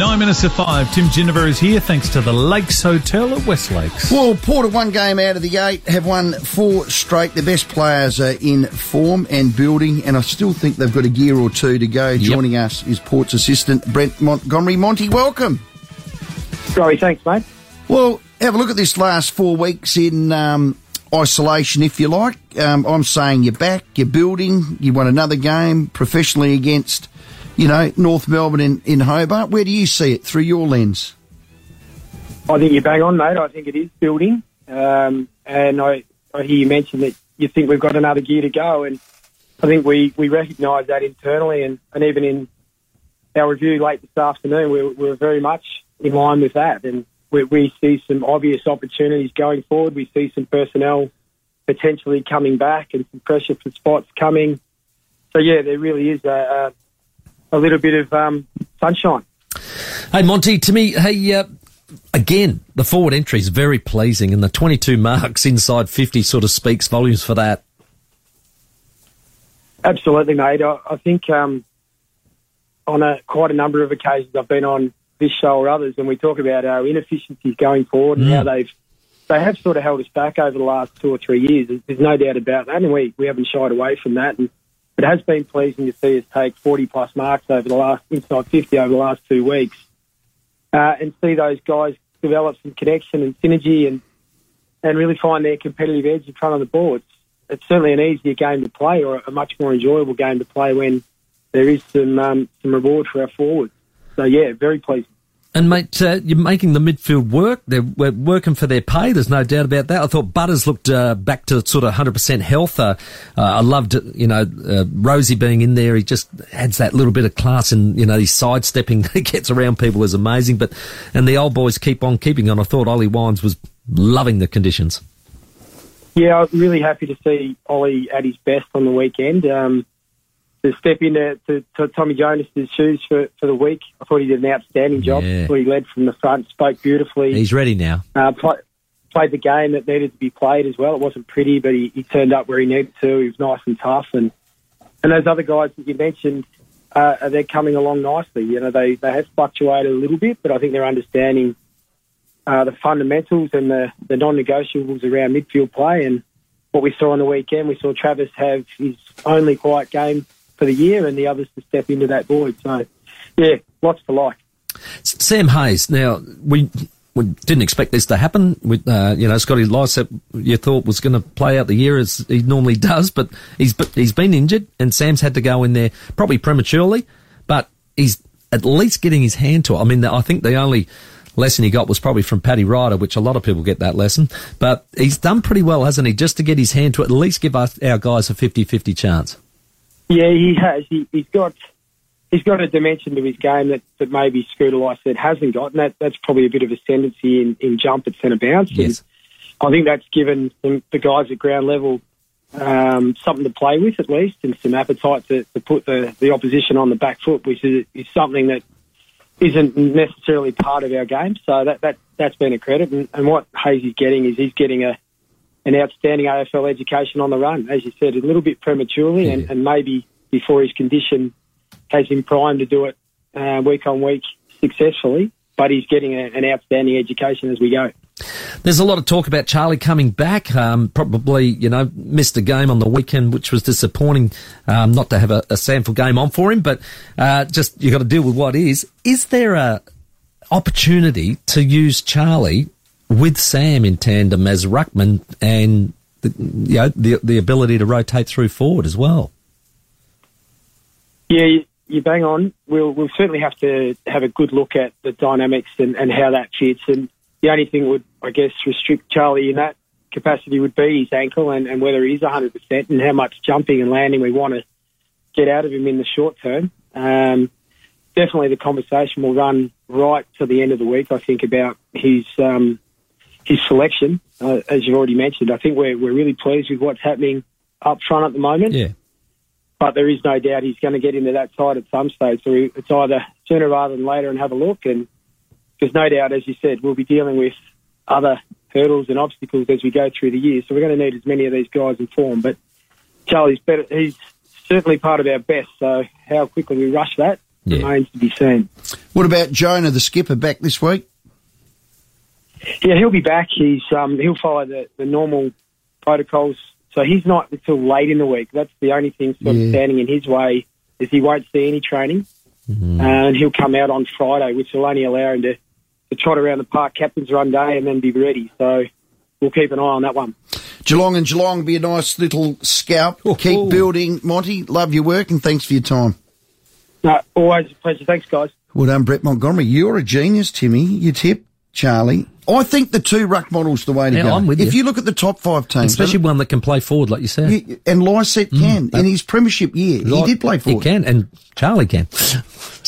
Nine minutes to five. Tim Ginever is here thanks to the Lakes Hotel at West Lakes. Well, Port have one game out of the eight, have won four straight. The best players are in form and building, and I still think they've got a gear or two to go. Yep. Joining us is Port's assistant, Brett Montgomery. Monty, welcome. Sorry, thanks, mate. Well, have a look at this last four weeks in um, isolation, if you like. Um, I'm saying you're back, you're building, you won another game professionally against you know, North Melbourne in, in Hobart. Where do you see it through your lens? I think you're bang on, mate. I think it is building. Um, and I, I hear you mention that you think we've got another gear to go. And I think we, we recognise that internally and, and even in our review late this afternoon, we're, we're very much in line with that. And we, we see some obvious opportunities going forward. We see some personnel potentially coming back and some pressure for spots coming. So, yeah, there really is a, a a little bit of um, sunshine. Hey, Monty, to me, hey, uh, again, the forward entry is very pleasing, and the 22 marks inside 50 sort of speaks volumes for that. Absolutely, mate. I, I think um, on a, quite a number of occasions I've been on this show or others, and we talk about our inefficiencies going forward mm. and how mm. they've they have sort of held us back over the last two or three years. There's, there's no doubt about that, and we, we haven't shied away from that. And it has been pleasing to see us take 40 plus marks over the last inside 50 over the last two weeks, uh, and see those guys develop some connection and synergy and and really find their competitive edge in front of the boards. It's certainly an easier game to play, or a much more enjoyable game to play when there is some um, some reward for our forwards. So yeah, very pleasing. And mate, uh, you're making the midfield work. They're working for their pay. There's no doubt about that. I thought Butters looked uh, back to sort of 100% health. Uh, uh, I loved, you know, uh, Rozee being in there. He just adds that little bit of class, and you know, his sidestepping he gets around people is amazing. But and the old boys keep on keeping on. I thought Ollie Wines was loving the conditions. Yeah, I'm really happy to see Ollie at his best on the weekend. Um, to step into to, to Tommy Jonas' shoes for, for the week. I thought he did an outstanding job. Yeah. I thought he led from the front, spoke beautifully. He's ready now. Uh, play, played the game that needed to be played as well. It wasn't pretty, but he, he turned up where he needed to. He was nice and tough. And, and those other guys that you mentioned, uh, they're coming along nicely. You know, they, they have fluctuated a little bit, but I think they're understanding uh, the fundamentals and the, the non-negotiables around midfield play. And what we saw on the weekend, we saw Travis have his only quiet game for the year and the others to step into that void. So, yeah, lots to like. Sam Hayes. Now we we didn't expect this to happen. With uh, you know Scotty Lycett, you thought was going to play out the year as he normally does, but he's he's been injured, and Sam's had to go in there probably prematurely, but he's at least getting his hand to it. I mean, I think the only lesson he got was probably from Paddy Ryder, which a lot of people get that lesson. But he's done pretty well, hasn't he? Just to get his hand to at least give us our guys a 50-50 chance. Yeah, he has. He, has got he's got a dimension to his game that, that maybe Scooter Lycett hasn't got, and that, that's probably a bit of ascendancy in, in jump at centre bounce. Yes. And I think that's given the, the guys at ground level um, something to play with at least, and some appetite to, to put the, the opposition on the back foot, which is, is something that isn't necessarily part of our game. So that, that that's been a credit. And, and what Hayes is getting is he's getting a an outstanding AFL education on the run, as you said, a little bit prematurely, yeah. and, and, maybe before his condition has him primed to do it uh, week on week successfully. But he's getting a, an outstanding education as we go. There's a lot of talk about Charlie coming back. Um, probably, you know, missed a game on the weekend, which was disappointing. Um, not to have a, a SANFL game on for him, but uh, just you've got to deal with what is. Is there a opportunity to use Charlie with Sam in tandem as ruckman and the, you know, the the ability to rotate through forward as well. Yeah, you, bang on. We'll we'll certainly have to have a good look at the dynamics and, and how that fits. And the only thing would, I guess, restrict Charlie in that capacity would be his ankle and, and whether he's 100% and how much jumping and landing we want to get out of him in the short term. Um, definitely the conversation will run right to the end of the week, I think, about his um, his selection, uh, as you've already mentioned. I think we're, we're really pleased with what's happening up front at the moment. Yeah. But there is no doubt he's going to get into that side at some stage. So it's either sooner rather than later and have a look. And there's no doubt, as you said, we'll be dealing with other hurdles and obstacles as we go through the year. So we're going to need as many of these guys in form. But Charlie's better. He's certainly part of our best. So how quickly we rush that Yeah. remains to be seen. What about Jonas, the skipper, back this week? Yeah, he'll be back. He's um, he'll follow the, the normal protocols. So he's not until late in the week. That's the only thing sort Yeah. of standing in his way is he won't see any training, and he'll come out on Friday, which will only allow him to, to trot around the park captain's run day and then be ready. So we'll keep an eye on that one. Geelong and Geelong be a nice little scalp. Oh, Keep oh. building, Monty. Love your work and thanks for your time. No, always a pleasure. Thanks, guys. Well done, Brett Montgomery. You're a genius, Timmy. You tip, Charlie. I think the two ruck models the way to Yeah, go. I'm with if you. look at the top five teams, Especially one that can play forward, like you said. you- and Lycett mm, can in his premiership year, he did play forward. He can, and Charlie can.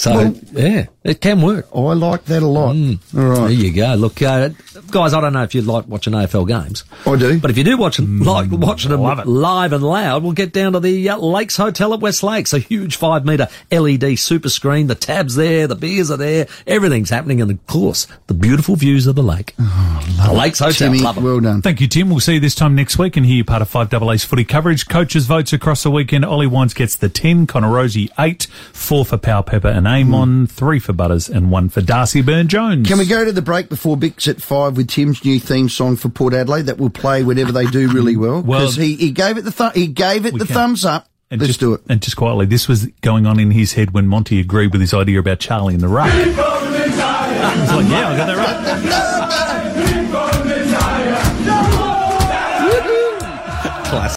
So, Well- yeah, it can work. I like that a lot. All Mm. There you go. Look, uh, guys, I don't know if you like watching AFL games. I do. But if you do watch them, like watching them it. live and loud, we'll get down to the uh, Lakes Hotel at West Lakes. A huge five metre LED super screen. The tabs there, the beers are there, everything's happening, and of course, the beautiful views of the lake. the Lakes Hotel. Timmy, Love 'em. well done. Thank you, Tim. We'll see you this time next week and hear you part of Five A's footy coverage. Coaches' votes across the weekend. Ollie Wines gets the 10, Connor Rozee 8, 4 for Powell-Pepper and Amon, hmm. 3 for Butters and 1 for Darcy Byrne-Jones. Can we go to the break before Bix at five with Tim's new theme song for Port Adelaide that will play whenever they do really well? Well- Because he, he gave it the thu- he gave it the can. thumbs up. And Let's just, do it. And just quietly, this was going on in his head when Monty agreed with his idea about Charlie in the ruck. He's like, yeah, I got that right.